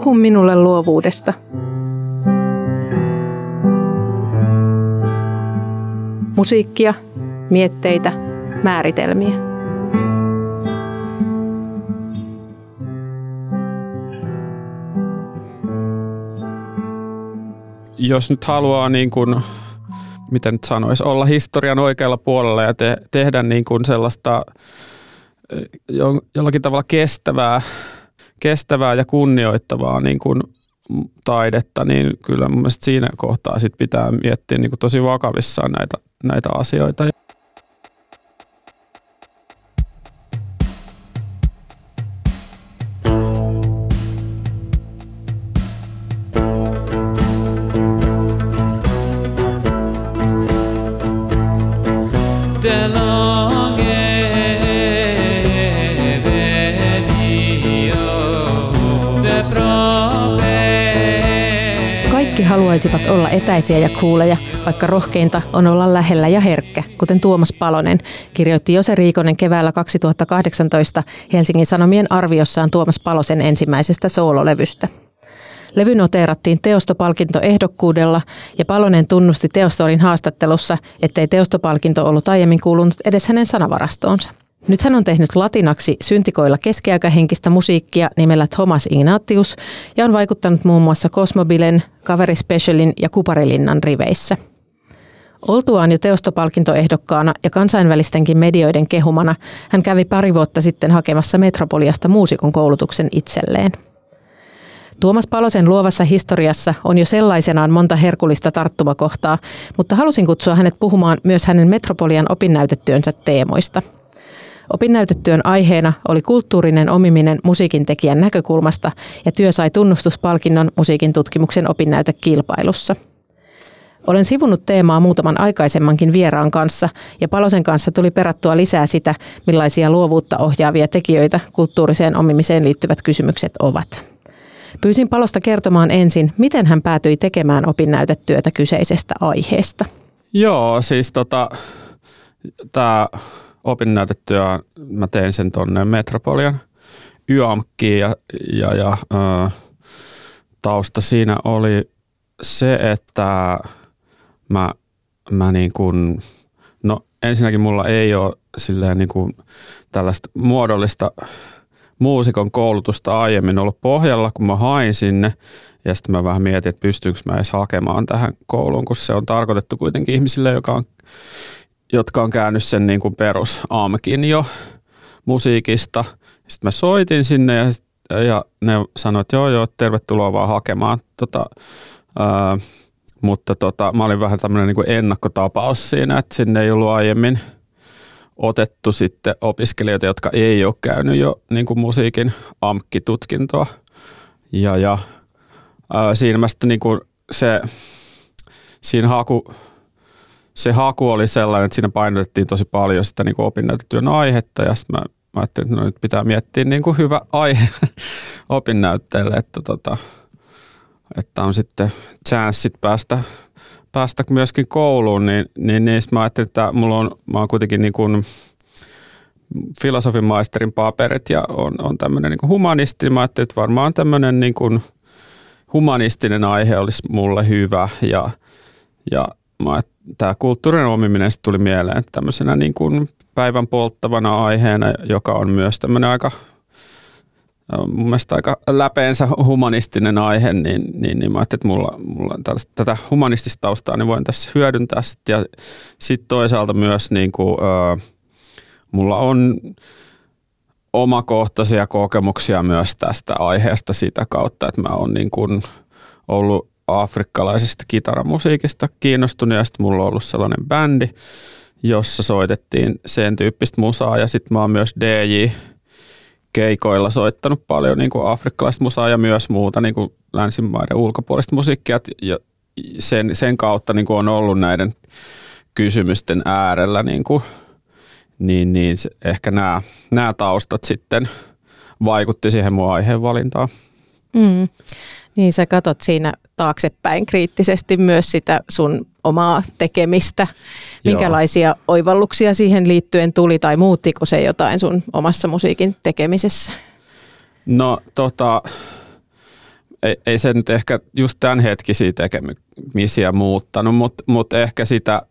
Puhu minulle luovuudesta. Musiikkia, mietteitä, määritelmiä. Jos nyt haluaa niin kuin, miten nyt sanoisi, olla historian oikealla puolella ja te, tehdä niin kuin sellaista jo, jollakin tavalla kestävää, kestävää ja kunnioittavaa niin kuin taidetta, niin kyllä mun mielestä siinä kohtaa sit pitää miettiä niin kuin tosi vakavissaan näitä, näitä asioita. Haluaisivat olla etäisiä ja kuuleja, vaikka rohkeinta on olla lähellä ja herkkä, kuten Tuomas Palonen, kirjoitti Jose Riikonen keväällä 2018 Helsingin Sanomien arviossaan Tuomas Palosen ensimmäisestä soololevystä. Levy noteerattiin teostopalkintoehdokkuudella ja Palonen tunnusti Teostorin haastattelussa, ettei teostopalkinto ollut aiemmin kuulunut edes hänen sanavarastoonsa. Nyt hän on tehnyt latinaksi syntikoilla keskiaikahenkistä musiikkia nimellä Thomas Ignatius ja on vaikuttanut muun muassa Cosmobilen, Kaveri Specialin ja Kuparilinnan riveissä. Oltuaan jo teostopalkintoehdokkaana ja kansainvälistenkin medioiden kehumana, hän kävi pari vuotta sitten hakemassa Metropoliasta muusikon koulutuksen itselleen. Tuomas Palosen luovassa historiassa on jo sellaisenaan monta herkullista tarttumakohtaa, mutta halusin kutsua hänet puhumaan myös hänen Metropolian opinnäytetyönsä teemoista – Opinnäytetyön aiheena oli kulttuurinen omiminen musiikin tekijän näkökulmasta ja työ sai tunnustuspalkinnon musiikin tutkimuksen opinnäytekilpailussa. Olen sivunut teemaa muutaman aikaisemmankin vieraan kanssa ja Palosen kanssa tuli perattua lisää sitä, millaisia luovuutta ohjaavia tekijöitä kulttuuriseen omimiseen liittyvät kysymykset ovat. Pyysin Palosta kertomaan ensin, miten hän päätyi tekemään opinnäytetyötä kyseisestä aiheesta. Joo, siis tota, tämä opinnäytetyö, mä tein sen tonne Metropolian YAMKkiin ja, ja, ja ö, tausta siinä oli se, että mä, mä niin kuin, no ensinnäkin mulla ei ole silleen niin kuin tällaista muodollista muusikon koulutusta aiemmin ollut pohjalla, kun mä hain sinne. Ja sitten mä vähän mietin, että pystynkö mä edes hakemaan tähän kouluun, kun se on tarkoitettu kuitenkin ihmisille, joka on jotka on käynyt sen niin kuin perus AMKin jo musiikista. Sitten mä soitin sinne ja, ja ne sanoivat, että joo joo, tervetuloa vaan hakemaan. Tota, ää, mutta tota, mä olin vähän tämmöinen niin kuin ennakkotapaus siinä, että sinne ei ollut aiemmin otettu sitten opiskelijoita, jotka ei ole käynyt jo niin kuin musiikin AMK-tutkintoa. Ja, ja ää, siinä mä sitten niin kuin se, siinä haku, se haku oli sellainen, että siinä painotettiin tosi paljon sitä niin opinnäytetyön aihetta ja sitten mä, mä ajattelin, että no nyt pitää miettiä niin kuin hyvä aihe opinnäytteelle, että, tota, että on sitten chanssit päästä, päästä myöskin kouluun, niin, niin, niin mä ajattelin, että mulla on, mä oon kuitenkin niin kuin filosofin maisterin paperit ja on, on tämmöinen niin humanisti. Mä ajattelin, että varmaan tämmöinen niin kuin humanistinen aihe olisi mulle hyvä ja, ja tämä kulttuurin omiminen tuli mieleen tämmöisenä niin kuin päivän polttavana aiheena, joka on myös tämmöinen aika mun mielestä aika läpeensä humanistinen aihe, niin, niin, niin mä ajattelin, että mulla, mulla on tätä humanistista taustaa, niin voin tässä hyödyntää sit. Ja sitten toisaalta myös niin kuin, ö, mulla on omakohtaisia kokemuksia myös tästä aiheesta sitä kautta, että mä oon niin kuin ollut afrikkalaisesta kitaramusiikista kiinnostunut ja sitten mulla on ollut sellainen bändi, jossa soitettiin sen tyyppistä musaa ja sitten mä oon myös DJ keikoilla soittanut paljon niin kuin afrikkalaista musaa ja myös muuta niin kuin länsimaiden ulkopuolista musiikkia. Ja sen, sen kautta niin kuin on ollut näiden kysymysten äärellä, niin, kuin, niin, niin se, ehkä nämä, nämä taustat sitten vaikutti siihen mun aiheen valintaan. Mm. Niin sä katot siinä taaksepäin kriittisesti myös sitä sun omaa tekemistä. Minkälaisia Joo. oivalluksia siihen liittyen tuli tai muuttiko se jotain sun omassa musiikin tekemisessä? No tota, ei, ei se nyt ehkä just tämän hetkisiä tekemisiä muuttanut, mutta mut ehkä sitä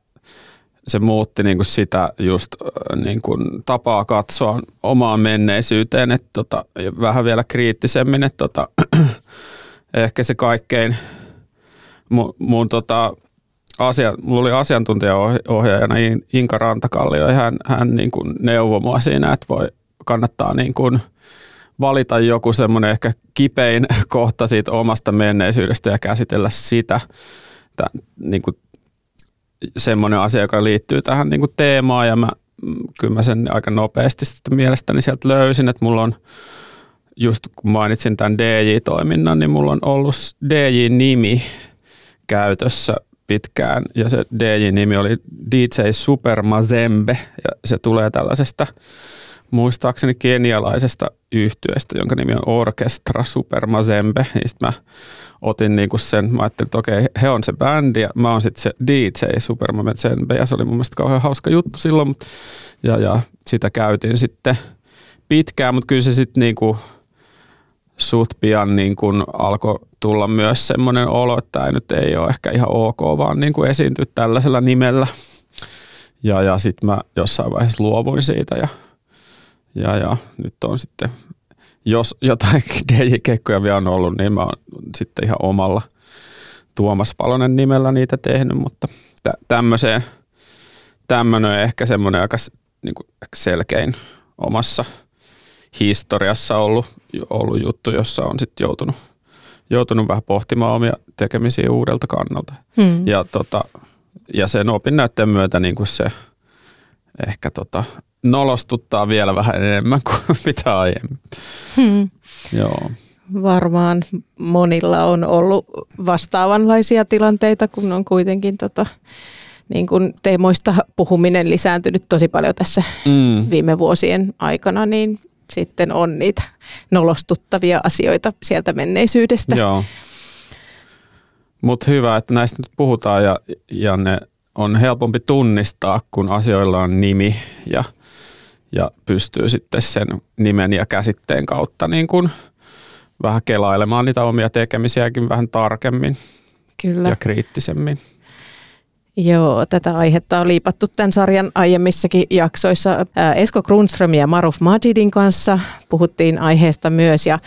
se muutti niin kuin sitä just niin kuin tapaa katsoa omaan menneisyyteen, että tota, vähän vielä kriittisemmin, että tota, ehkä se kaikkein mun, mun tota, asia, mulla oli asiantuntijaohjaajana Inka Rantakallio ja hän, hän niin kuin neuvoi mua siinä, että voi kannattaa niin kuin valita joku semmoinen ehkä kipein kohta siitä omasta menneisyydestä ja käsitellä sitä. Tämän, niin kuin semmoinen asia, joka liittyy tähän niin kuin teemaan ja mä, kyllä mä sen aika nopeasti sitten mielestäni sieltä löysin, että mulla on just kun mainitsin tämän DJ-toiminnan, niin mulla on ollut DJ-nimi käytössä pitkään ja se DJ-nimi oli DJ Super Mazembe ja se tulee tällaisesta muistaakseni kenialaisesta yhtyeestä, jonka nimi on Orchestra Super Mazembe. Niin mä otin niinku sen, mä ajattelin, että okei, he on se bändi ja mä oon sitten se DJ Super Mazembe ja se oli mun mielestä kauhean hauska juttu silloin. Ja, ja sitä käytin sitten pitkään, mutta kyllä se sitten niinku suht pian niin kun alkoi tulla myös semmoinen olo, että tämä nyt ei ole ehkä ihan ok, vaan niin kuin esiintyä tällaisella nimellä. Ja, ja sitten mä jossain vaiheessa luovuin siitä ja, ja, ja nyt on sitten, jos jotain DJ-keikkoja vielä on ollut, niin mä oon sitten ihan omalla Tuomas Palonen nimellä niitä tehnyt, mutta tä, tämmöiseen, tämmöinen ehkä semmoinen aika niin kuin selkein omassa – historiassa ollut, ollut juttu, jossa on sitten joutunut, joutunut vähän pohtimaan omia tekemisiä uudelta kannalta. Hmm. Ja, tota, ja sen opinnäytteen myötä niin kuin se ehkä tota, nolostuttaa vielä vähän enemmän kuin mitä aiemmin. Hmm. Joo. Varmaan monilla on ollut vastaavanlaisia tilanteita, kun on kuitenkin tota, niin kuin teemoista puhuminen lisääntynyt tosi paljon tässä mm. viime vuosien aikana, niin sitten on niitä nolostuttavia asioita sieltä menneisyydestä. Joo. Mutta hyvä, että näistä nyt puhutaan ja, ja ne on helpompi tunnistaa, kun asioilla on nimi ja, ja pystyy sitten sen nimen ja käsitteen kautta niin kun vähän kelailemaan niitä omia tekemisiäkin vähän tarkemmin Kyllä. ja kriittisemmin. Joo, tätä aihetta on liipattu tämän sarjan aiemmissakin jaksoissa. Esko Grundström ja Maruf Majidin kanssa puhuttiin aiheesta myös. Ja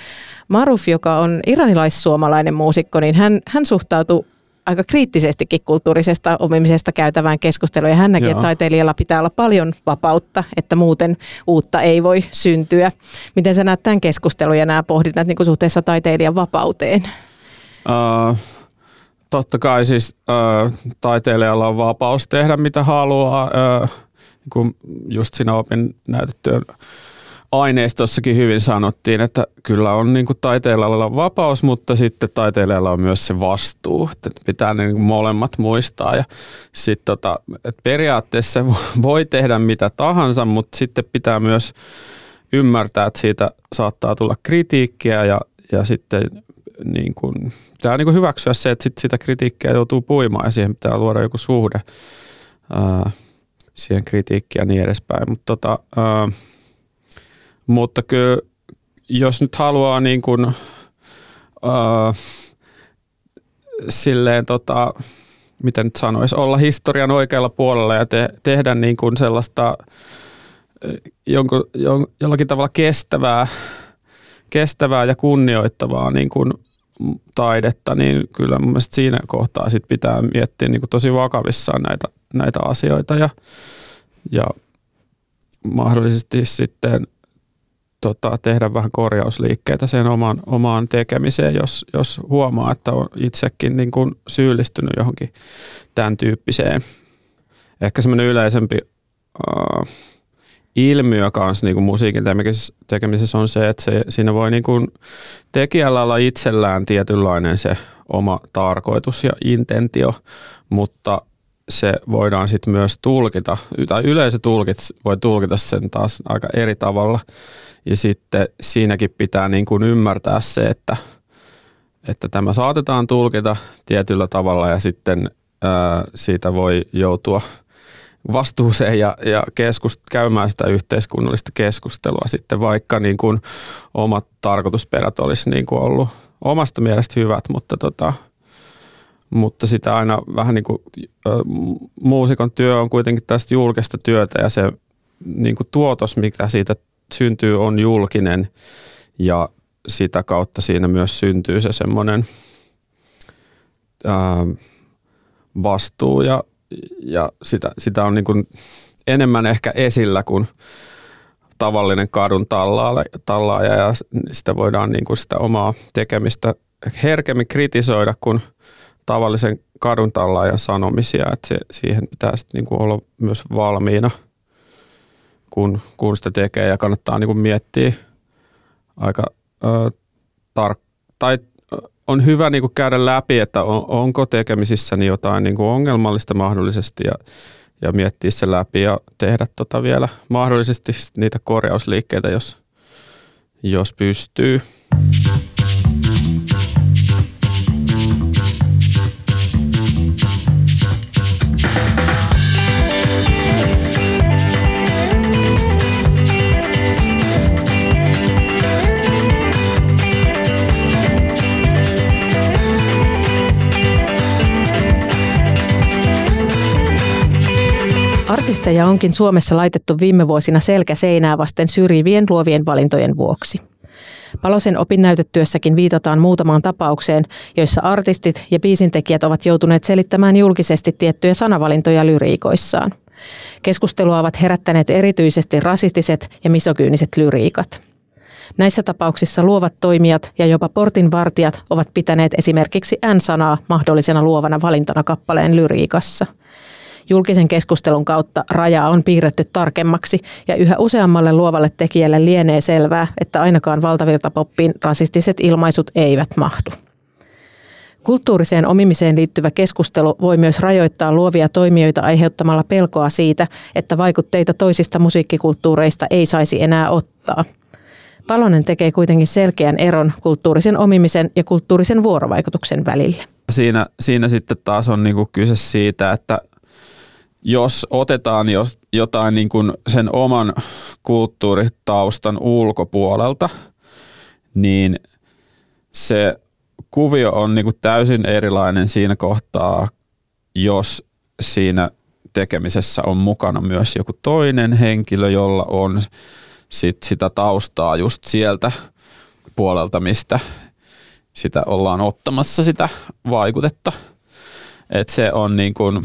Maruf, joka on iranilais-suomalainen muusikko, niin hän, hän suhtautui aika kriittisestikin kulttuurisesta omimisesta käytävään keskusteluun. Ja hän näkee, että taiteilijalla pitää olla paljon vapautta, että muuten uutta ei voi syntyä. Miten sä näet tämän keskustelun ja nämä pohdinnat niin suhteessa taiteilijan vapauteen? Uh totta kai siis äh, taiteilijalla on vapaus tehdä mitä haluaa, äh, kun just siinä opin näytettyön aineistossakin hyvin sanottiin, että kyllä on niin kuin taiteilijalla on vapaus, mutta sitten taiteilijalla on myös se vastuu, että pitää niin kuin molemmat muistaa. Ja sit tota, että periaatteessa voi tehdä mitä tahansa, mutta sitten pitää myös ymmärtää, että siitä saattaa tulla kritiikkiä ja, ja sitten niin kuin, pitää niin kuin hyväksyä se, että sit sitä kritiikkiä joutuu puimaan ja siihen pitää luoda joku suhde ää, siihen kritiikkiin ja niin edespäin. Mutta tota, ää, mutta kyllä, jos nyt haluaa niin kuin, ää, silleen tota, miten nyt sanoisi, olla historian oikealla puolella ja te, tehdä niin kuin sellaista jonkun, jon, jollakin tavalla kestävää, kestävää ja kunnioittavaa niin kuin taidetta, niin kyllä mun mielestä siinä kohtaa sit pitää miettiä niin tosi vakavissaan näitä, näitä asioita ja, ja mahdollisesti sitten tota, tehdä vähän korjausliikkeitä sen omaan, omaan tekemiseen, jos, jos huomaa, että on itsekin niin kuin syyllistynyt johonkin tämän tyyppiseen. Ehkä semmoinen yleisempi uh, ilmiö kanssa niin kuin musiikin tekemisessä on se, että se, siinä voi niin kuin tekijällä olla itsellään tietynlainen se oma tarkoitus ja intentio, mutta se voidaan sitten myös tulkita, tai yleisö tulkit voi tulkita sen taas aika eri tavalla. Ja sitten siinäkin pitää niin kuin ymmärtää se, että, että tämä saatetaan tulkita tietyllä tavalla ja sitten ää, siitä voi joutua vastuuseen ja, ja keskust, käymään sitä yhteiskunnallista keskustelua sitten, vaikka niin kuin omat tarkoitusperät olisi niin kuin ollut omasta mielestä hyvät, mutta, tota, mutta sitä aina vähän niin kuin, muusikon työ on kuitenkin tästä julkista työtä ja se niin kuin tuotos, mikä siitä syntyy, on julkinen ja sitä kautta siinä myös syntyy se semmoinen vastuu ja ja sitä, sitä on niin kuin enemmän ehkä esillä kuin tavallinen kadun tallaaja ja sitä voidaan niin kuin sitä omaa tekemistä herkemmin kritisoida kuin tavallisen kadun tallaajan sanomisia, että se, siihen pitää sitten niin kuin olla myös valmiina, kun, kun sitä tekee. Ja kannattaa niin kuin miettiä aika ö, tar- tai on hyvä niin kuin käydä läpi, että on, onko tekemisissäni jotain niin kuin ongelmallista mahdollisesti ja, ja miettiä se läpi ja tehdä tota vielä mahdollisesti niitä korjausliikkeitä, jos, jos pystyy. Artisteja onkin Suomessa laitettu viime vuosina selkä seinää vasten syrjivien luovien valintojen vuoksi. Palosen opinnäytetyössäkin viitataan muutamaan tapaukseen, joissa artistit ja biisintekijät ovat joutuneet selittämään julkisesti tiettyjä sanavalintoja lyriikoissaan. Keskustelua ovat herättäneet erityisesti rasistiset ja misogyyniset lyriikat. Näissä tapauksissa luovat toimijat ja jopa portinvartijat ovat pitäneet esimerkiksi N-sanaa mahdollisena luovana valintana kappaleen lyriikassa – Julkisen keskustelun kautta rajaa on piirretty tarkemmaksi ja yhä useammalle luovalle tekijälle lienee selvää, että ainakaan valtavirtapoppiin rasistiset ilmaisut eivät mahdu. Kulttuuriseen omimiseen liittyvä keskustelu voi myös rajoittaa luovia toimijoita aiheuttamalla pelkoa siitä, että vaikutteita toisista musiikkikulttuureista ei saisi enää ottaa. Palonen tekee kuitenkin selkeän eron kulttuurisen omimisen ja kulttuurisen vuorovaikutuksen välillä. Siinä, siinä sitten taas on niinku kyse siitä, että jos otetaan jotain niin kuin sen oman kulttuuritaustan ulkopuolelta, niin se kuvio on niin kuin täysin erilainen siinä kohtaa, jos siinä tekemisessä on mukana myös joku toinen henkilö, jolla on sit sitä taustaa just sieltä puolelta, mistä sitä ollaan ottamassa sitä vaikutetta. Et se on niin kuin,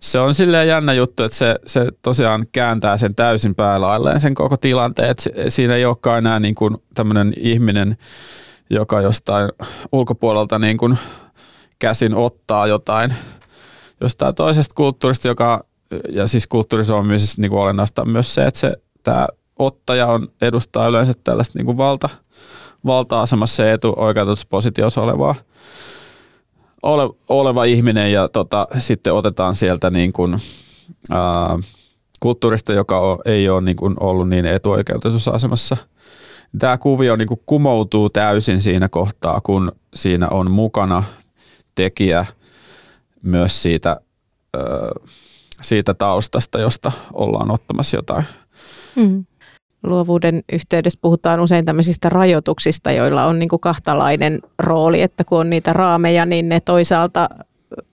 se on silleen jännä juttu, että se, se tosiaan kääntää sen täysin päälailleen sen koko tilanteen. Että siinä ei olekaan enää niin kuin tämmöinen ihminen, joka jostain ulkopuolelta niin kuin käsin ottaa jotain jostain toisesta kulttuurista, joka, ja siis kulttuurisuomisessa niin kuin olennaista on myös se, että se, tämä ottaja on, edustaa yleensä tällaista niin kuin valta, valta-asemassa ja etuoikeutetussa positiossa olevaa ole, oleva ihminen ja tota, sitten otetaan sieltä niin kuin, ää, kulttuurista, joka on, ei ole niin kuin ollut niin etuoikeutetussa asemassa. Tämä kuvio niin kuin kumoutuu täysin siinä kohtaa, kun siinä on mukana tekijä myös siitä, ää, siitä taustasta, josta ollaan ottamassa jotain. Mm luovuuden yhteydessä puhutaan usein tämmöisistä rajoituksista, joilla on niin kuin kahtalainen rooli, että kun on niitä raameja, niin ne toisaalta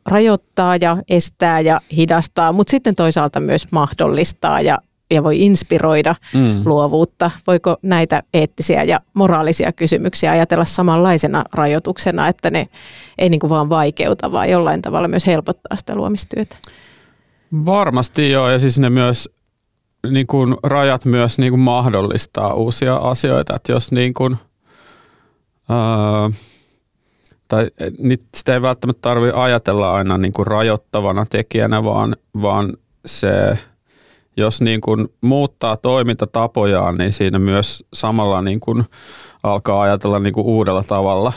rajoittaa ja estää ja hidastaa, mutta sitten toisaalta myös mahdollistaa ja, ja voi inspiroida mm. luovuutta. Voiko näitä eettisiä ja moraalisia kysymyksiä ajatella samanlaisena rajoituksena, että ne ei niin kuin vaan vaikeuta, vaan jollain tavalla myös helpottaa sitä luomistyötä? Varmasti joo, ja siis ne myös niin kuin rajat myös niin kuin mahdollistaa uusia asioita, että jos niin kuin, ää, tai sitä ei välttämättä tarvitse ajatella aina niin kuin rajoittavana tekijänä, vaan, vaan se jos niin kuin muuttaa toimintatapojaan, niin siinä myös samalla niin kuin alkaa ajatella niin kuin uudella tavalla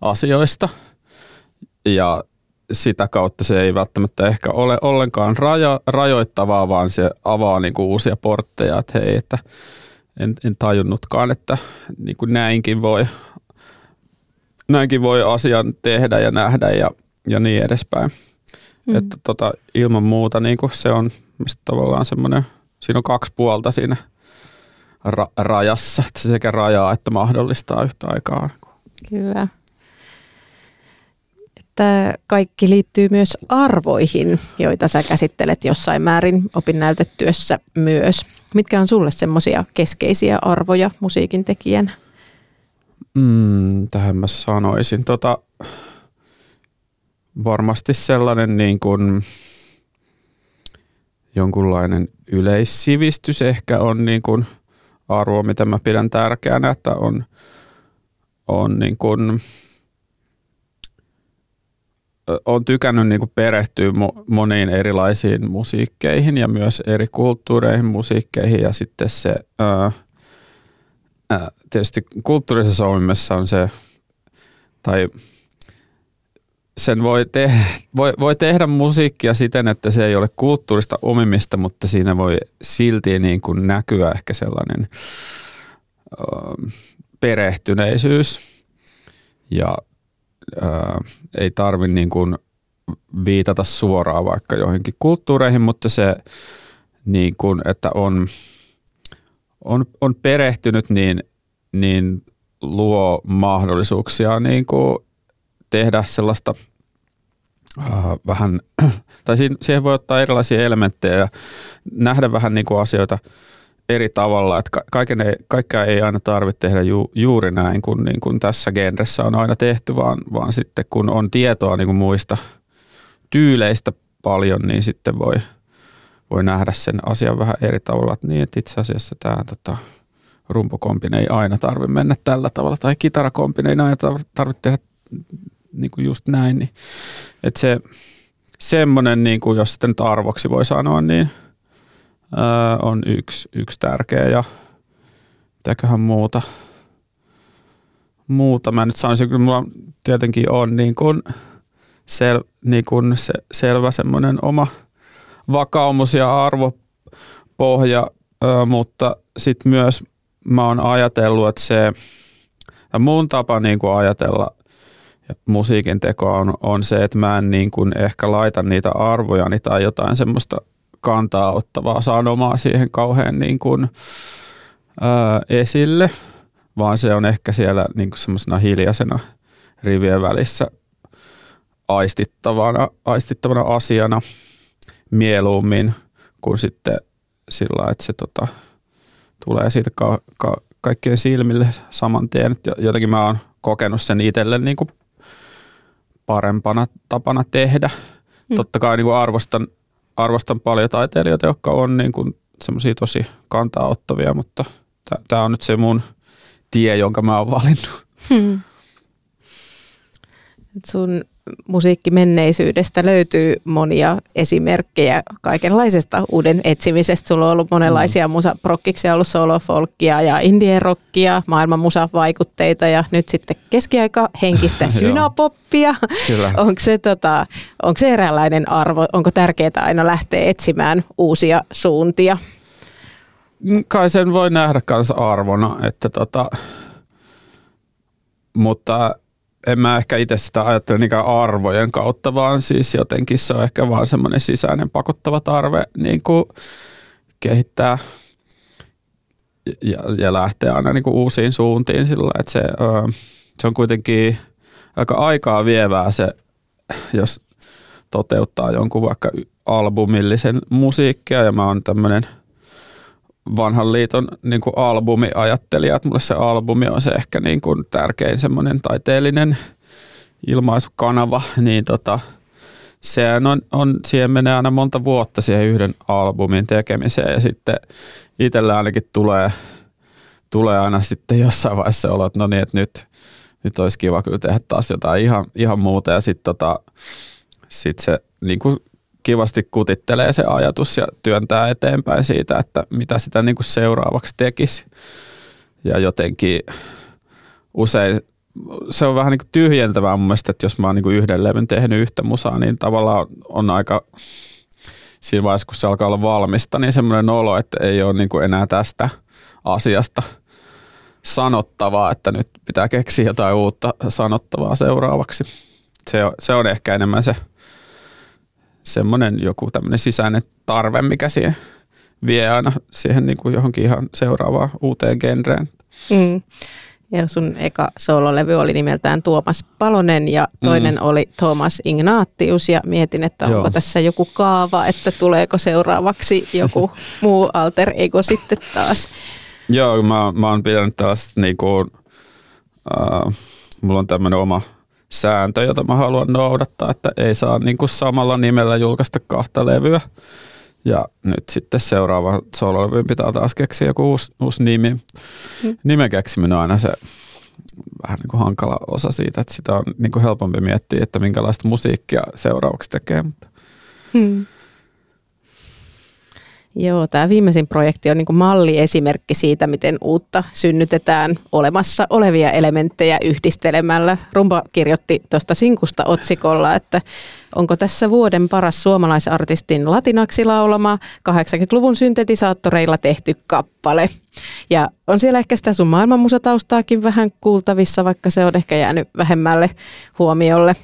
asioista. Ja sitä kautta se ei välttämättä ehkä ole ollenkaan rajo, rajoittavaa, vaan se avaa niin kuin uusia portteja, että hei, että en, en tajunnutkaan, että niin kuin näinkin, voi, näinkin voi asian tehdä ja nähdä ja, ja niin edespäin. Mm. Että tota, ilman muuta niin kuin se on tavallaan semmoinen, siinä on kaksi puolta siinä ra- rajassa, että se sekä rajaa että mahdollistaa yhtä aikaa. Kyllä että kaikki liittyy myös arvoihin, joita sä käsittelet jossain määrin opinnäytetyössä myös. Mitkä on sulle semmoisia keskeisiä arvoja musiikin tekijän? Mm, tähän mä sanoisin. Tota, varmasti sellainen niin kuin jonkunlainen yleissivistys ehkä on niin kuin arvo, mitä mä pidän tärkeänä, että on, on niin kuin olen tykännyt niin kuin perehtyä moniin erilaisiin musiikkeihin ja myös eri kulttuureihin musiikkeihin ja sitten se ää, tietysti kulttuurisessa omimessa on se, tai sen voi, te, voi, voi tehdä musiikkia siten, että se ei ole kulttuurista omimista, mutta siinä voi silti niin kuin näkyä ehkä sellainen ää, perehtyneisyys ja ää, ei tarvi niin kuin viitata suoraan vaikka johonkin kulttuureihin, mutta se, niin kuin, että on, on, on perehtynyt, niin, niin luo mahdollisuuksia niin kuin tehdä sellaista äh, vähän, tai siihen voi ottaa erilaisia elementtejä ja nähdä vähän niin kuin asioita – eri tavalla, että kaiken ei, kaikkea ei aina tarvitse tehdä ju, juuri näin kuin, niin kuin tässä genressä on aina tehty, vaan, vaan sitten kun on tietoa niin kuin muista tyyleistä paljon, niin sitten voi, voi nähdä sen asian vähän eri tavalla, että niin, että itse asiassa tämä tota, rumpukompin ei aina tarvitse mennä tällä tavalla, tai kitarakompin ei aina tarvitse tehdä niin kuin just näin, niin, että se semmoinen, niin kuin, jos sitten arvoksi voi sanoa, niin – on yksi, yksi tärkeä ja mitäköhän muuta. Muuta mä nyt sanoisin, että mulla tietenkin on niin kuin sel, niin kuin se, selvä semmoinen oma vakaumus ja arvopohja, mutta sitten myös mä oon ajatellut, että se, ja mun tapa niin kuin ajatella musiikin tekoa on, on se, että mä en niin kuin ehkä laita niitä arvojani tai jotain semmoista kantaa ottavaa sanomaa siihen kauhean niin kuin, ää, esille, vaan se on ehkä siellä niin kuin semmoisena hiljaisena rivien välissä aistittavana, aistittavana asiana mieluummin kuin sitten sillä että se tota, tulee siitä ka- ka- kaikkien silmille saman tien. Jotenkin mä oon kokenut sen itselle niin kuin parempana tapana tehdä. Mm. Totta kai niin kuin arvostan arvostan paljon taiteilijoita, jotka on niin kuin semmoisia tosi kantaa ottavia, mutta tämä on nyt se mun tie, jonka mä oon valinnut. Hmm. Sun musiikkimenneisyydestä löytyy monia esimerkkejä kaikenlaisesta uuden etsimisestä. Sulla on ollut monenlaisia mm. musaprokkiksia, ollut solofolkkia ja indie-rockia, maailman musavaikutteita ja nyt sitten keskiaika henkistä synapoppia. onko, se, tota, onko se eräänlainen arvo, onko tärkeää aina lähteä etsimään uusia suuntia? Mm, kai sen voi nähdä myös arvona, että tota, mutta en mä ehkä itse sitä ajattele niinkään arvojen kautta, vaan siis jotenkin se on ehkä vaan semmoinen sisäinen pakottava tarve niin kuin kehittää ja, ja lähteä aina niin kuin uusiin suuntiin sillä, että se, se on kuitenkin aika aikaa vievää se, jos toteuttaa jonkun vaikka albumillisen musiikkia ja mä oon tämmöinen vanhan liiton niin kuin albumiajattelija, että mulle se albumi on se ehkä niin kuin tärkein semmoinen taiteellinen ilmaisukanava, niin tota, sehän on, on, siihen menee aina monta vuotta siihen yhden albumin tekemiseen. Ja sitten itsellä ainakin tulee, tulee aina sitten jossain vaiheessa olo, että no niin, että nyt, nyt olisi kiva kyllä tehdä taas jotain ihan, ihan muuta. Ja sitten tota, sit se niin kuin kivasti kutittelee se ajatus ja työntää eteenpäin siitä, että mitä sitä niin kuin seuraavaksi tekisi. Ja jotenkin usein se on vähän niin kuin tyhjentävää mun mielestä, että jos mä oon niin kuin yhden levyn tehnyt yhtä musaa, niin tavallaan on aika siinä vaiheessa, kun se alkaa olla valmista, niin semmoinen olo, että ei ole niin kuin enää tästä asiasta sanottavaa, että nyt pitää keksiä jotain uutta sanottavaa seuraavaksi. Se on, se on ehkä enemmän se semmoinen joku tämmöinen sisäinen tarve, mikä siihen vie aina siihen niin kuin johonkin ihan seuraavaan uuteen genreen. Mm. Ja sun eka soololevy oli nimeltään Tuomas Palonen ja toinen mm. oli Thomas Ignatius ja mietin, että onko Joo. tässä joku kaava, että tuleeko seuraavaksi joku muu alter ego sitten taas. Joo, mä, mä oon pitänyt tällaista niin kuin, äh, mulla on tämmöinen oma sääntö, jota mä haluan noudattaa, että ei saa niin kuin samalla nimellä julkaista kahta levyä. Ja nyt sitten seuraava sololevyyn pitää taas keksiä joku uusi, uusi nimi. Mm. Nimen keksiminen on aina se vähän niin kuin hankala osa siitä, että sitä on niin kuin helpompi miettiä, että minkälaista musiikkia seuraavaksi tekee. Mutta. Hmm. Joo, tämä viimeisin projekti on niin malliesimerkki siitä, miten uutta synnytetään olemassa olevia elementtejä yhdistelemällä. Rumba kirjoitti tuosta sinkusta otsikolla, että onko tässä vuoden paras suomalaisartistin latinaksi laulama 80-luvun syntetisaattoreilla tehty kappale. Ja on siellä ehkä sitä sun maailmanmusataustaakin vähän kuultavissa, vaikka se on ehkä jäänyt vähemmälle huomiolle.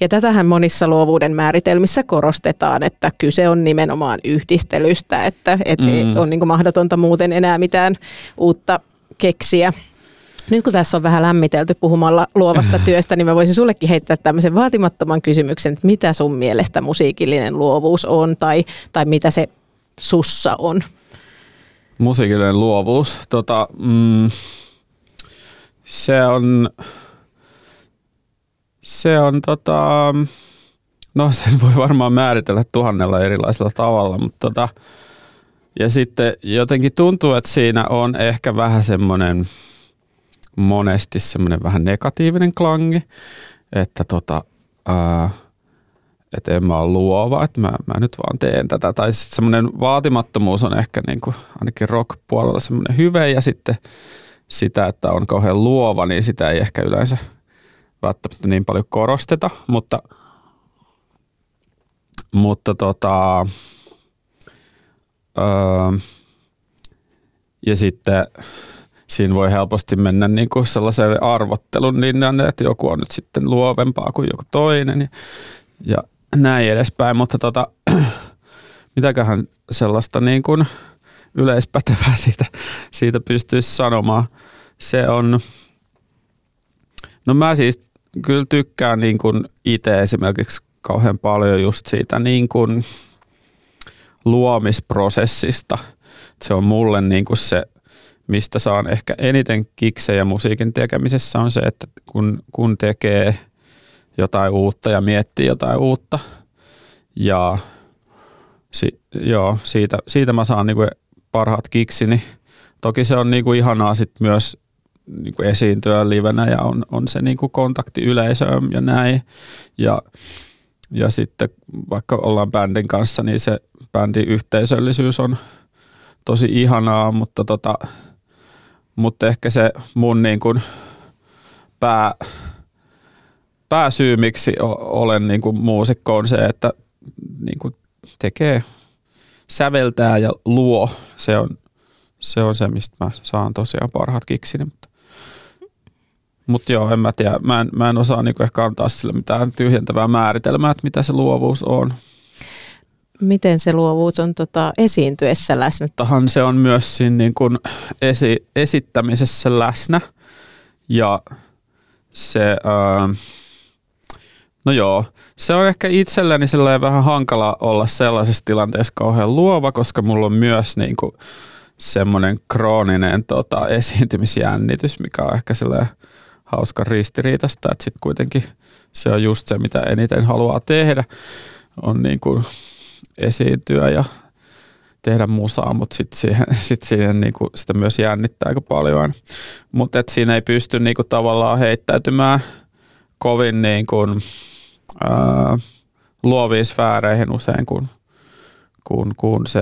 Ja tätähän monissa luovuuden määritelmissä korostetaan, että kyse on nimenomaan yhdistelystä, että, että mm. on niin mahdotonta muuten enää mitään uutta keksiä. Nyt kun tässä on vähän lämmitelty puhumalla luovasta työstä, niin mä voisin sullekin heittää tämmöisen vaatimattoman kysymyksen, että mitä sun mielestä musiikillinen luovuus on tai, tai mitä se sussa on? Musiikillinen luovuus, tota, mm, se on se on tota, no sen voi varmaan määritellä tuhannella erilaisella tavalla, mutta tota, ja sitten jotenkin tuntuu, että siinä on ehkä vähän semmoinen monesti semmoinen vähän negatiivinen klangi, että tota, ää, että en mä ole luova, että mä, mä nyt vaan teen tätä. Tai sitten semmoinen vaatimattomuus on ehkä niin kuin, ainakin rock-puolella semmoinen hyve ja sitten sitä, että on kauhean luova, niin sitä ei ehkä yleensä – välttämättä niin paljon korosteta, mutta, mutta tota, öö, ja sitten siinä voi helposti mennä niin kuin sellaiselle arvottelun linjalle, että joku on nyt sitten luovempaa kuin joku toinen ja, ja näin edespäin, mutta tota, mitäköhän sellaista niin kuin yleispätevää siitä, siitä pystyisi sanomaan. Se on, No mä siis kyllä tykkään niin itse esimerkiksi kauhean paljon just siitä niin kuin luomisprosessista. Se on mulle niin kuin se, mistä saan ehkä eniten kiksejä musiikin tekemisessä on se, että kun, kun tekee jotain uutta ja miettii jotain uutta ja si, joo, siitä, siitä mä saan niin kuin parhaat kiksini. Toki se on niin kuin ihanaa sit myös niin kuin esiintyä livenä ja on, on se niin kuin kontakti yleisöön ja näin. Ja, ja sitten vaikka ollaan bändin kanssa, niin se bändin yhteisöllisyys on tosi ihanaa, mutta, tota, mutta ehkä se mun niin kuin pää, pääsyy, miksi olen niin kuin muusikko on se, että niin kuin tekee, säveltää ja luo. Se on, se on se, mistä mä saan tosiaan parhaat kiksini. Mutta mutta joo, en mä tiedä. Mä en, mä en osaa niinku ehkä antaa sille mitään tyhjentävää määritelmää, että mitä se luovuus on. Miten se luovuus on tota, esiintyessä läsnä? Tahan se on myös siinä niin kuin esi, esittämisessä läsnä. Ja se, ää, no joo, se on ehkä itselleni vähän hankala olla sellaisessa tilanteessa kauhean luova, koska mulla on myös niin kuin semmoinen krooninen tota, esiintymisjännitys, mikä on ehkä sellainen hauska ristiriitasta, että sitten kuitenkin se on just se, mitä eniten haluaa tehdä, on niin kuin esiintyä ja tehdä musaa, mutta sitten siihen, sit siihen niin kuin sitä myös jännittää aika paljon. Mutta siinä ei pysty niin kuin tavallaan heittäytymään kovin niin kuin, ää, luoviin sfääreihin usein, kun, kun, kun se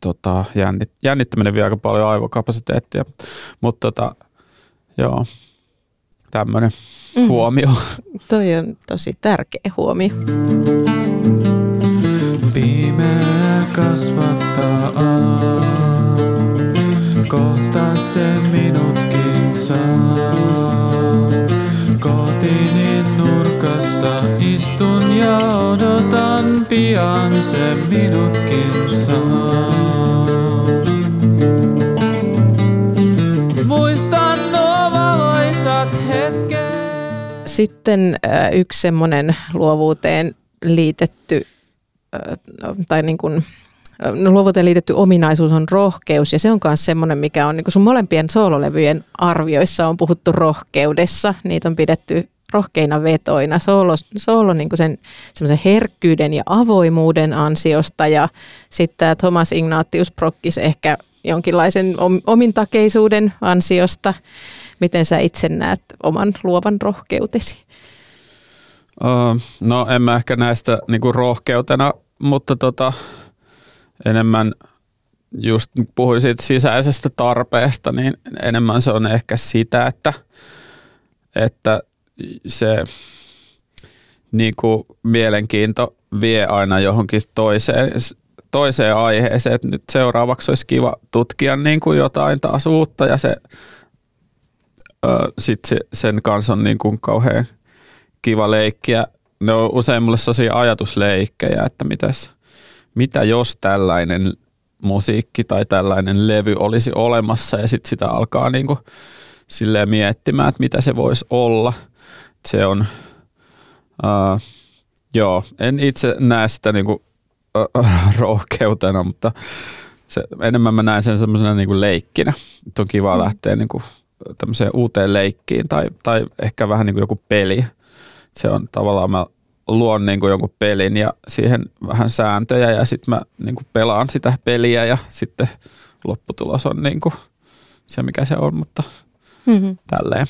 tota, jännit, jännittäminen vie aika paljon aivokapasiteettia. Mutta tota, joo, tämmöinen mm. huomio. Toi on tosi tärkeä huomio. Pimeä kasvattaa alaa, kohta se minutkin saa. Kotini nurkassa istun ja odotan pian se minutkin saa. Sitten yksi semmoinen luovuuteen liitetty äh, tai niin kuin, no, luovuuteen liitetty ominaisuus on rohkeus ja se on myös semmoinen, mikä on niin kuin sun molempien soololevyjen arvioissa on puhuttu rohkeudessa. Niitä on pidetty rohkeina vetoina soolo, soolo niin sen herkkyyden ja avoimuuden ansiosta ja sitten Thomas Ignatius Prokkis ehkä jonkinlaisen om- omintakeisuuden ansiosta. Miten sä itse näet oman luovan rohkeutesi? Uh, no en mä ehkä näistä niinku rohkeutena, mutta tota, enemmän just puhuin siitä sisäisestä tarpeesta, niin enemmän se on ehkä sitä, että, että se niinku mielenkiinto vie aina johonkin toiseen, toiseen aiheeseen, että nyt seuraavaksi olisi kiva tutkia niin kuin jotain taas uutta ja se, sit se, sen kanssa on niin kuin kauhean kiva leikkiä. Ne on usein mulle sellaisia ajatusleikkejä, että mitäs, mitä jos tällainen musiikki tai tällainen levy olisi olemassa ja sitten sitä alkaa niin kuin silleen miettimään, että mitä se voisi olla. Se on, uh, joo, en itse näe sitä niin kuin, uh, rohkeutena, mutta se, enemmän mä näen sen semmoisena niin leikkinä. Että on kiva mm. lähteä niin kuin tämmöiseen uuteen leikkiin tai, tai ehkä vähän niin kuin joku peli. Se on tavallaan mä luon niin kuin jonkun pelin ja siihen vähän sääntöjä ja sitten mä niin kuin pelaan sitä peliä ja sitten lopputulos on niin kuin se, mikä se on, mutta mm-hmm. tälleen.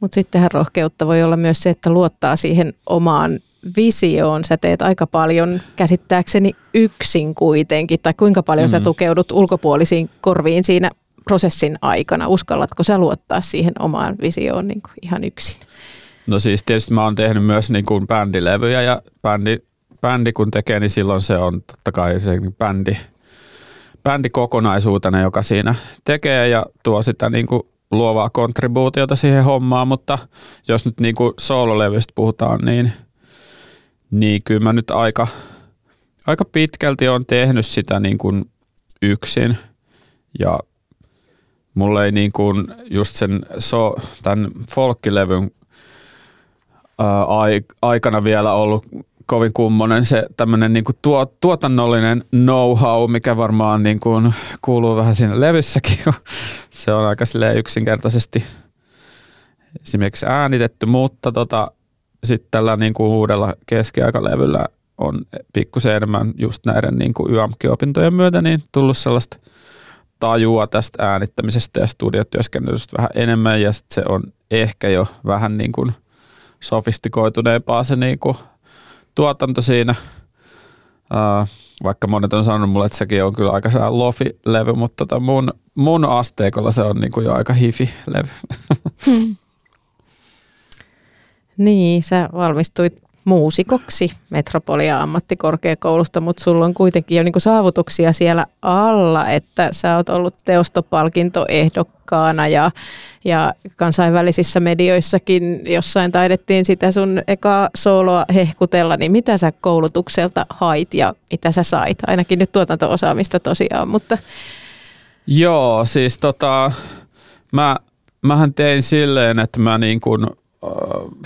Mutta sittenhän rohkeutta voi olla myös se, että luottaa siihen omaan visioon. Sä teet aika paljon käsittääkseni yksin kuitenkin, tai kuinka paljon mm. sä tukeudut ulkopuolisiin korviin siinä prosessin aikana. Uskallatko sä luottaa siihen omaan visioon niin kuin ihan yksin? No siis tietysti mä oon tehnyt myös niin kuin bändilevyjä ja bändi, bändi kun tekee, niin silloin se on totta kai se niin bändi, bändi kokonaisuutena, joka siinä tekee ja tuo sitä niin kuin luovaa kontribuutiota siihen hommaan, mutta jos nyt niin kuin soololevystä puhutaan, niin, niin kyllä mä nyt aika, aika pitkälti on tehnyt sitä niin kuin yksin ja mulle ei niin kuin just sen so, tämän folkkilevyn aikana vielä ollut kovin kummonen se tämmöinen niin tuo, tuotannollinen know-how, mikä varmaan niin kuin kuuluu vähän siinä levyssäkin. se on aika yksinkertaisesti esimerkiksi äänitetty, mutta tota, sitten tällä niin kuin uudella keskiaikalevyllä on pikkusen enemmän just näiden niin kuin YAMK-opintojen myötä niin tullut sellaista tajua tästä äänittämisestä ja studiotyöskentelystä vähän enemmän ja sit se on ehkä jo vähän niin kuin – sofistikoituneempaa se niinku tuotanto siinä. Uh, vaikka monet on sanonut mulle, että sekin on kyllä aika lofi-levy, mutta tota mun, mun asteikolla se on niinku jo aika hifi-levy. Hmm. Niin, sä valmistuit muusikoksi Metropolia ammattikorkeakoulusta, mutta sulla on kuitenkin jo niinku saavutuksia siellä alla, että sä oot ollut teostopalkintoehdokkaana ja, ja kansainvälisissä medioissakin jossain taidettiin sitä sun eka soloa hehkutella, niin mitä sä koulutukselta hait ja mitä sä sait? Ainakin nyt tuotanto-osaamista tosiaan, mutta... Joo, siis tota, mä, mähän tein silleen, että mä niin kuin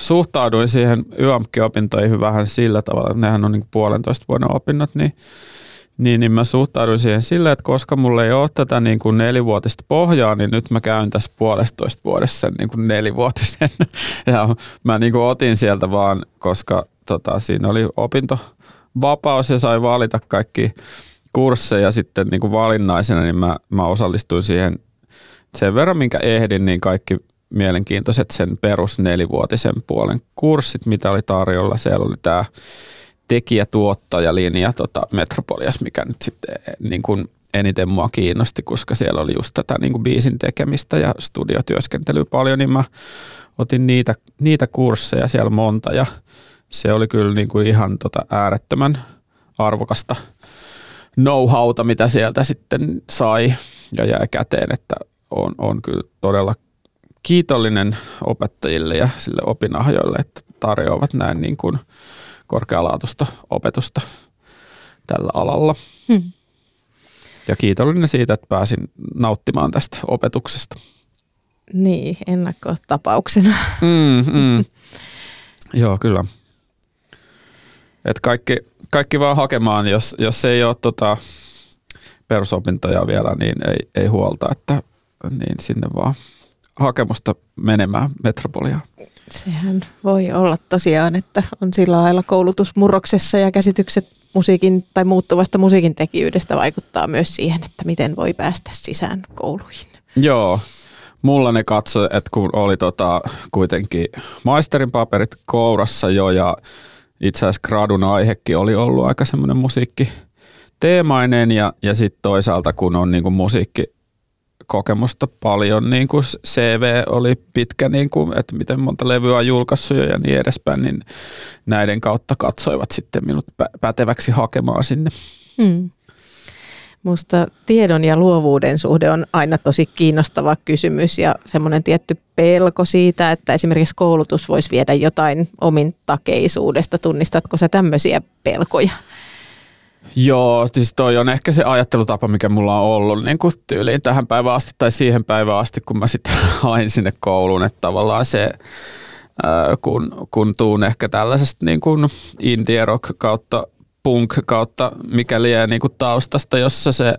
suhtauduin siihen YAMK-opintoihin vähän sillä tavalla, että nehän on niin puolentoista vuoden opinnot, niin, niin, niin mä suhtauduin siihen sillä, että koska mulla ei ole tätä niin kuin nelivuotista pohjaa, niin nyt mä käyn tässä puolestoista vuodessa niin kuin nelivuotisen. Ja mä niin kuin otin sieltä vaan, koska tota, siinä oli opintovapaus ja sai valita kaikki kursseja sitten niin kuin valinnaisena, niin mä, mä osallistuin siihen sen verran, minkä ehdin, niin kaikki mielenkiintoiset sen perus nelivuotisen puolen kurssit, mitä oli tarjolla. Siellä oli tämä tekijätuottajalinja tota Metropolias, mikä nyt sitten niin kuin eniten mua kiinnosti, koska siellä oli just tätä niin kuin biisin tekemistä ja studiotyöskentelyä paljon, niin mä otin niitä, niitä kursseja siellä monta ja se oli kyllä niin kuin ihan tota äärettömän arvokasta know-howta, mitä sieltä sitten sai ja jäi käteen, että on, on kyllä todella kiitollinen opettajille ja sille opinahjoille, että tarjoavat näin niin kuin korkealaatuista opetusta tällä alalla. Hmm. Ja kiitollinen siitä, että pääsin nauttimaan tästä opetuksesta. Niin, ennakkotapauksena. Mm, mm. Joo, kyllä. Et kaikki, kaikki vaan hakemaan, jos, jos ei ole tota perusopintoja vielä, niin ei, ei huolta, että niin sinne vaan hakemusta menemään metropoliaan. Sehän voi olla tosiaan, että on sillä lailla koulutusmurroksessa ja käsitykset musiikin tai muuttuvasta musiikin tekijyydestä vaikuttaa myös siihen, että miten voi päästä sisään kouluihin. Joo, mulla ne katso, että kun oli tota, kuitenkin maisterin paperit kourassa jo ja itse asiassa gradun aihekin oli ollut aika semmoinen musiikki teemainen ja, ja sitten toisaalta kun on niinku musiikki kokemusta paljon, niin kuin CV oli pitkä, niin kuin, että miten monta levyä on julkaissut ja niin edespäin, niin näiden kautta katsoivat sitten minut päteväksi hakemaan sinne. Hmm. Musta tiedon ja luovuuden suhde on aina tosi kiinnostava kysymys ja semmoinen tietty pelko siitä, että esimerkiksi koulutus voisi viedä jotain omin takeisuudesta. Tunnistatko sä tämmöisiä pelkoja? Joo, siis toi on ehkä se ajattelutapa, mikä mulla on ollut niin kuin tyyliin tähän päivään asti tai siihen päivään asti, kun mä sitten hain sinne kouluun, että tavallaan se, kun, kun tuun ehkä tällaisesta niin kuin indie rock kautta punk kautta mikä liian niin kuin taustasta, jossa se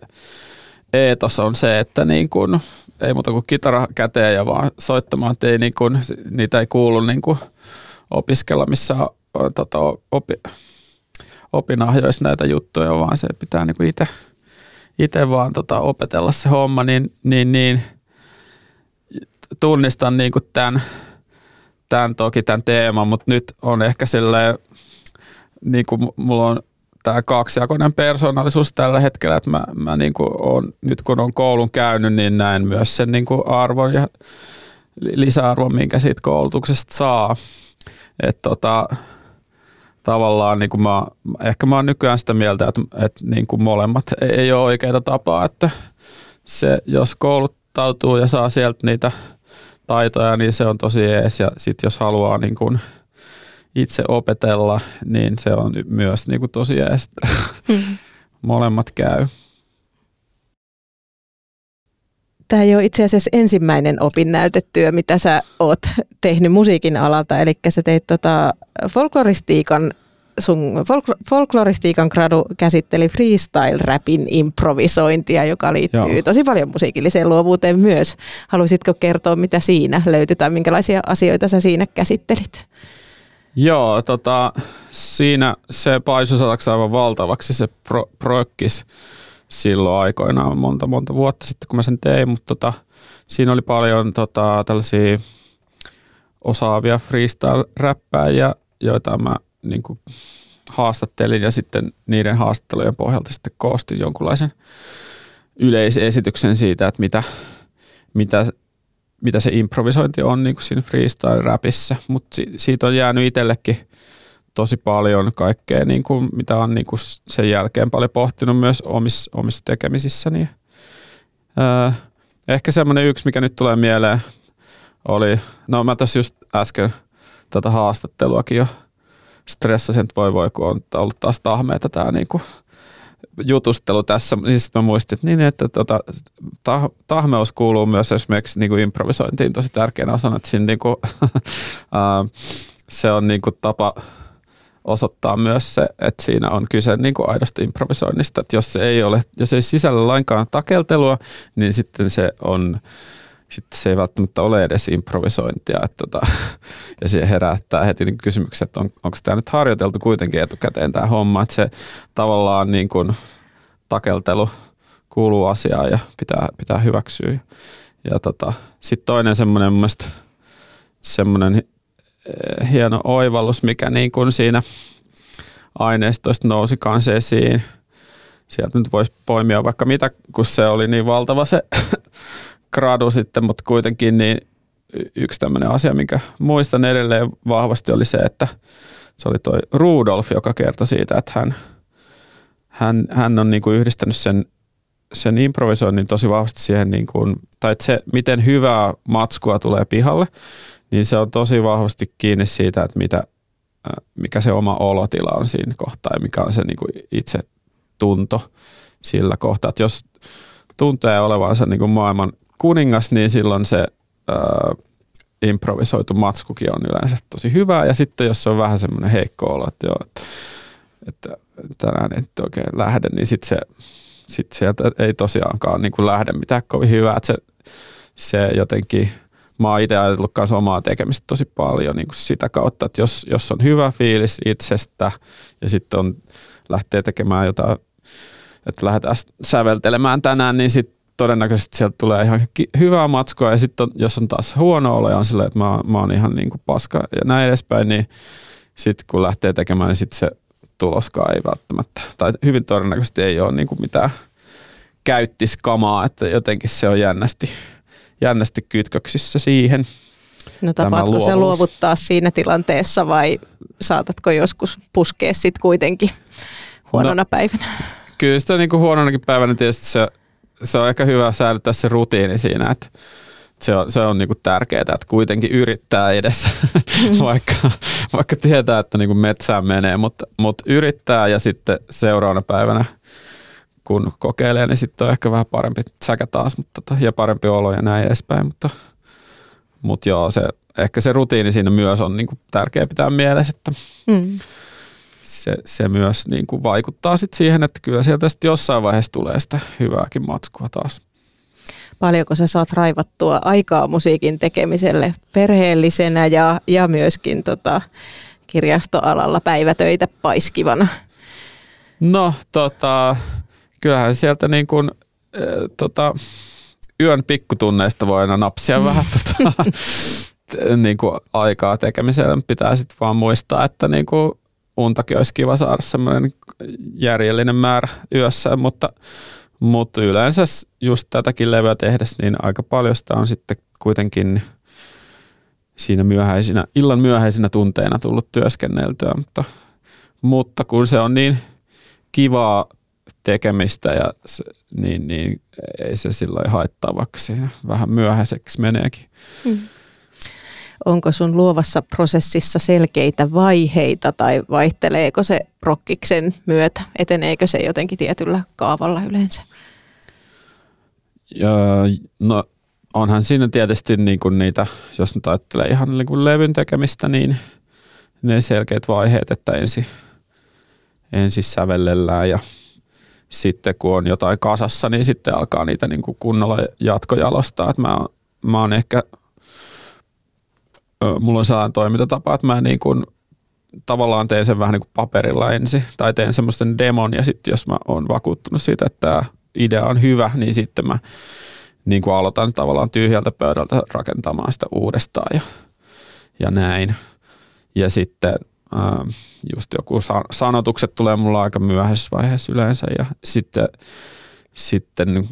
eetos on se, että niin kuin, ei muuta kuin kitara käteen ja vaan soittamaan, että ei niin kuin, niitä ei kuulu niin kuin opiskella missä tota, opi, opinahjoissa näitä juttuja, vaan se pitää niin itse itse vaan tota, opetella se homma, niin, niin, niin tunnistan niin kuin tämän, tämän toki tämän teeman, mutta nyt on ehkä silleen, niin kuin mulla on tämä kaksijakoinen persoonallisuus tällä hetkellä, että mä, mä niin kuin on, nyt kun on koulun käynyt, niin näen myös sen niin kuin arvon ja lisäarvon, minkä siitä koulutuksesta saa. Et tota, tavallaan niin kuin mä, ehkä mä oon nykyään sitä mieltä, että, että niin kuin molemmat ei, ei ole oikeita tapaa, että se, jos kouluttautuu ja saa sieltä niitä taitoja, niin se on tosi ees ja sitten jos haluaa niin kuin itse opetella, niin se on myös niin kuin tosi ees. Hmm. molemmat käy. Tämä ei ole itse asiassa ensimmäinen opinnäytetyö, mitä sä oot tehnyt musiikin alalta, eli sä teit tota folkloristiikan sun folk- folkloristiikan gradu käsitteli freestyle-rapin improvisointia, joka liittyy Joo. tosi paljon musiikilliseen luovuuteen myös. Haluaisitko kertoa, mitä siinä löytyi tai minkälaisia asioita sä siinä käsittelit? Joo, tota, siinä se paisui aivan valtavaksi se pro, prokkis silloin aikoinaan monta monta vuotta sitten, kun mä sen tein, mutta tota, siinä oli paljon tota, tällaisia osaavia freestyle-räppäjiä, joita mä niin kuin, haastattelin ja sitten niiden haastattelujen pohjalta sitten koostin jonkunlaisen yleisesityksen siitä, että mitä, mitä, mitä se improvisointi on niin kuin siinä freestyle-räpissä, mutta si, siitä on jäänyt itsellekin tosi paljon kaikkea, niin kuin, mitä on niin kuin sen jälkeen paljon pohtinut myös omissa, omissa tekemisissäni. Öö, ehkä semmoinen yksi, mikä nyt tulee mieleen, oli, no mä tässä just äsken tätä haastatteluakin jo stressasin, että voi voi, kun on ollut taas tahmeita tämä niinku jutustelu tässä. Niin sitten mä muistin, että, niin, että tota, tah, tahmeus kuuluu myös esimerkiksi niinku improvisointiin tosi tärkeänä osana, että siinä niinku, se on niinku tapa osoittaa myös se, että siinä on kyse niin kuin aidosta improvisoinnista. Että jos se ei ole, jos ei sisällä lainkaan takeltelua, niin sitten se on sitten se ei välttämättä ole edes improvisointia. Että tota, ja siihen herättää heti niin kysymyksen, että on, onko tämä nyt harjoiteltu kuitenkin etukäteen tämä homma. Että se tavallaan niin kuin takeltelu kuuluu asiaan ja pitää, pitää hyväksyä. Ja tota, sitten toinen semmoinen mun semmoinen hieno oivallus, mikä niin kuin siinä aineistoista nousi kanssa esiin. Sieltä nyt voisi poimia vaikka mitä, kun se oli niin valtava se gradu sitten, mutta kuitenkin niin yksi tämmöinen asia, minkä muistan edelleen vahvasti oli se, että se oli toi Rudolf, joka kertoi siitä, että hän, hän, hän on niin kuin yhdistänyt sen, sen improvisoinnin tosi vahvasti siihen, niin kuin, tai että se, miten hyvää matskua tulee pihalle, niin se on tosi vahvasti kiinni siitä, että mitä, mikä se oma olotila on siinä kohtaa ja mikä on se niin kuin itse tunto sillä kohtaa. Että jos tuntee olevansa niin kuin maailman kuningas, niin silloin se ää, improvisoitu matskukin on yleensä tosi hyvä. Ja sitten jos se on vähän semmoinen heikko olo, että, joo, että, että tänään ei oikein lähde, niin sitten se, sit sieltä ei tosiaankaan niin kuin lähde mitään kovin hyvää. Että se, se jotenkin, mä oon itse ajatellut myös omaa tekemistä tosi paljon niin kuin sitä kautta, että jos, jos on hyvä fiilis itsestä ja sitten on, lähtee tekemään jotain, että lähdetään säveltelemään tänään, niin sitten todennäköisesti sieltä tulee ihan hyvää matskua ja sitten jos on taas huono olo ja on silleen, että mä, mä oon ihan niin kuin paska ja näin edespäin, niin sitten kun lähtee tekemään, niin sitten se tuloskaan ei välttämättä, tai hyvin todennäköisesti ei ole niin kuin mitään käyttiskamaa, että jotenkin se on jännästi, jännästi kytköksissä siihen. No tapaatko se luovuttaa siinä tilanteessa vai saatatko joskus puskea sitten kuitenkin huonona no, päivänä? Kyllä sitä niin kuin huononakin päivänä tietysti se se on ehkä hyvä säilyttää se rutiini siinä, että se on, se on niinku tärkeää, että kuitenkin yrittää edes, vaikka, vaikka tietää, että niinku metsään menee, mutta, mutta yrittää ja sitten seuraavana päivänä kun kokeilee, niin sitten on ehkä vähän parempi säkä taas mutta, tota, ja parempi olo ja näin edespäin, mutta, mutta joo, se, ehkä se rutiini siinä myös on niinku tärkeä pitää mielessä, että mm se, se myös niin kuin vaikuttaa sit siihen, että kyllä sieltä sitten jossain vaiheessa tulee sitä hyvääkin matskua taas. Paljonko sä saat raivattua aikaa musiikin tekemiselle perheellisenä ja, ja myöskin tota, kirjastoalalla päivätöitä paiskivana? No tota, kyllähän sieltä niin kuin, e, tota, yön pikkutunneista voi aina napsia vähän tota, niin kuin aikaa tekemiselle. Pitää sitten vaan muistaa, että niin kuin untakin olisi kiva saada semmoinen järjellinen määrä yössä, mutta, mutta yleensä just tätäkin levyä tehdessä, niin aika paljon sitä on sitten kuitenkin siinä myöhäisinä, illan myöhäisinä tunteina tullut työskenneltyä, mutta, mutta kun se on niin kivaa tekemistä ja se, niin, niin ei se silloin haittaa, vaikka siinä vähän myöhäiseksi meneekin. Mm onko sun luovassa prosessissa selkeitä vaiheita tai vaihteleeko se prokkiksen myötä? Eteneekö se jotenkin tietyllä kaavalla yleensä? Ja, no onhan siinä tietysti niin kuin niitä, jos nyt ajattelee ihan niin kuin levyn tekemistä, niin ne selkeät vaiheet, että ensin, ensin sävellellään ja sitten kun on jotain kasassa, niin sitten alkaa niitä niin kuin kunnolla jatkojalostaa. Että mä, mä oon ehkä mulla on sellainen toimintatapa, että mä niin kuin, tavallaan teen sen vähän niin kuin paperilla ensin, tai teen semmoisen demon, ja sitten jos mä oon vakuuttunut siitä, että tämä idea on hyvä, niin sitten mä niin kuin aloitan tavallaan tyhjältä pöydältä rakentamaan sitä uudestaan ja, ja näin. Ja sitten just joku sanotukset tulee mulla aika myöhäisessä vaiheessa yleensä, ja sitten, sitten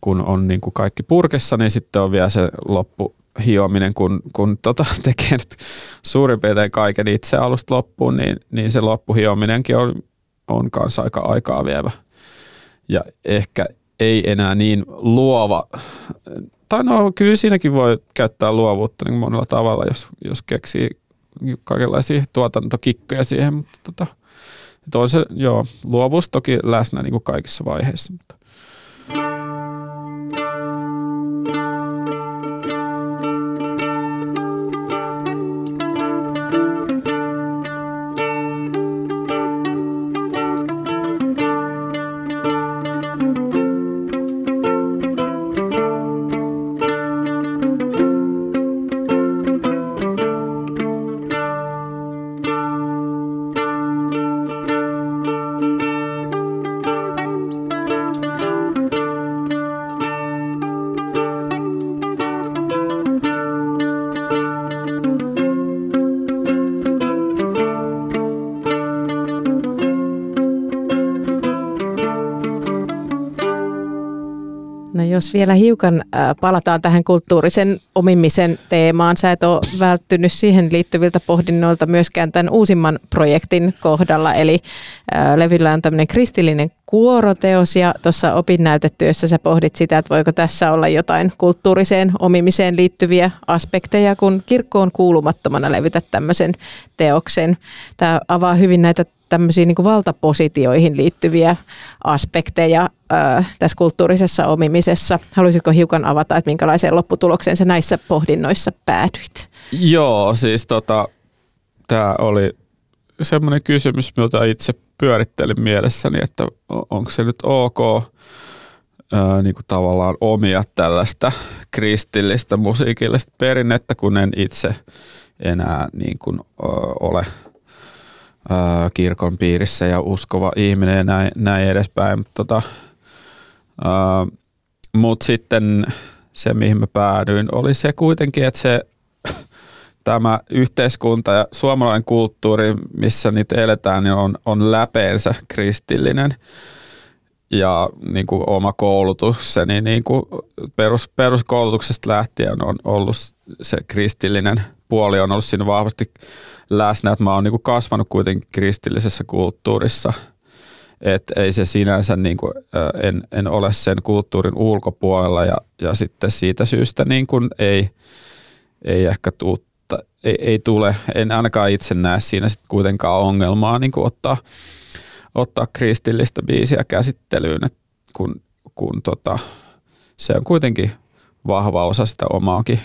kun on niin kuin kaikki purkessa, niin sitten on vielä se loppu hiominen, kun, kun tota, tekee nyt suurin piirtein kaiken itse alusta loppuun, niin, niin se loppuhiominenkin on, on kanssa aika aikaa vievä. Ja ehkä ei enää niin luova, tai no kyllä siinäkin voi käyttää luovuutta niin monella tavalla, jos, jos keksii kaikenlaisia tuotantokikkoja siihen, mutta tota, on se, joo, luovuus toki läsnä niin kuin kaikissa vaiheissa. Mutta. Jos vielä hiukan äh, palataan tähän kulttuurisen omimisen teemaan. Sä et ole välttynyt siihen liittyviltä pohdinnoilta myöskään tämän uusimman projektin kohdalla. Eli äh, levyllä on tämmöinen kristillinen kuoroteos ja tuossa opinnäytetyössä sä pohdit sitä, että voiko tässä olla jotain kulttuuriseen omimiseen liittyviä aspekteja, kun kirkkoon kuulumattomana levytä tämmöisen teoksen. Tämä avaa hyvin näitä tämmöisiin niin valtapositioihin liittyviä aspekteja ää, tässä kulttuurisessa omimisessa. Haluaisitko hiukan avata, että minkälaiseen lopputulokseen se näissä pohdinnoissa päädyit? Joo, siis tota, tämä oli semmoinen kysymys, jota itse pyörittelin mielessäni, että onko se nyt ok ää, niin kuin tavallaan omia tällaista kristillistä musiikillista perinnettä, kun en itse enää niin kuin, ole – kirkon piirissä ja uskova ihminen ja näin, näin edespäin. Mutta tota, mut sitten se, mihin mä päädyin, oli se kuitenkin, että se tämä yhteiskunta ja suomalainen kulttuuri, missä nyt eletään, niin on, on läpeensä kristillinen ja niin kuin oma koulutukseni niin kuin perus, peruskoulutuksesta lähtien on ollut se kristillinen puoli on ollut siinä vahvasti läsnä, että mä oon niin kasvanut kuitenkin kristillisessä kulttuurissa, että ei se sinänsä, niin kuin, en, en ole sen kulttuurin ulkopuolella ja, ja sitten siitä syystä niin kuin ei, ei ehkä tuutta, ei, ei tule, en ainakaan itse näe siinä sitten kuitenkaan ongelmaa niin kuin ottaa, ottaa kristillistä biisiä käsittelyyn, kun, kun tota, se on kuitenkin vahva osa sitä omaakin,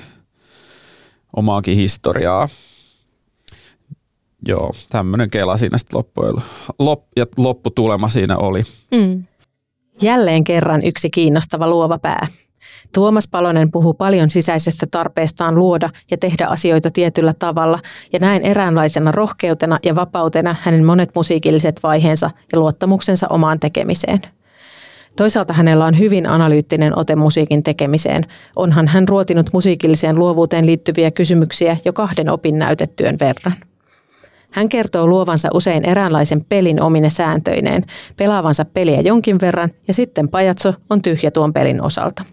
omaakin historiaa joo, tämmöinen kela siinä sitten loppujen, lop, ja lopputulema siinä oli. Mm. Jälleen kerran yksi kiinnostava luova pää. Tuomas Palonen puhuu paljon sisäisestä tarpeestaan luoda ja tehdä asioita tietyllä tavalla, ja näin eräänlaisena rohkeutena ja vapautena hänen monet musiikilliset vaiheensa ja luottamuksensa omaan tekemiseen. Toisaalta hänellä on hyvin analyyttinen ote musiikin tekemiseen. Onhan hän ruotinut musiikilliseen luovuuteen liittyviä kysymyksiä jo kahden opinnäytetyön verran. Hän kertoo luovansa usein eräänlaisen pelin omine sääntöineen, pelaavansa peliä jonkin verran ja sitten pajatso on tyhjä tuon pelin osalta.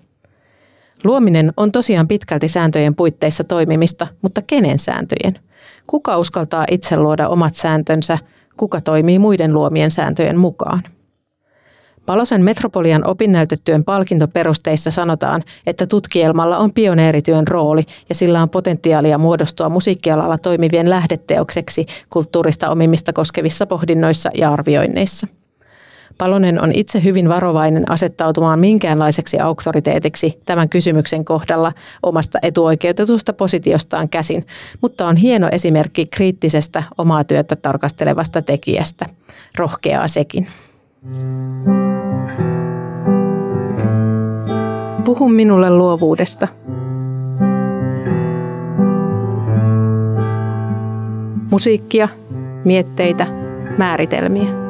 Luominen on tosiaan pitkälti sääntöjen puitteissa toimimista, mutta kenen sääntöjen? Kuka uskaltaa itse luoda omat sääntönsä, kuka toimii muiden luomien sääntöjen mukaan? Palosen Metropolian opinnäytetyön palkintoperusteissa sanotaan, että tutkielmalla on pioneerityön rooli ja sillä on potentiaalia muodostua musiikkialalla toimivien lähdeteokseksi kulttuurista omimista koskevissa pohdinnoissa ja arvioinneissa. Palonen on itse hyvin varovainen asettautumaan minkäänlaiseksi auktoriteetiksi tämän kysymyksen kohdalla omasta etuoikeutetusta positiostaan käsin, mutta on hieno esimerkki kriittisestä omaa työtä tarkastelevasta tekijästä. Rohkeaa sekin. Puhu minulle luovuudesta. Musiikkia, mietteitä, määritelmiä.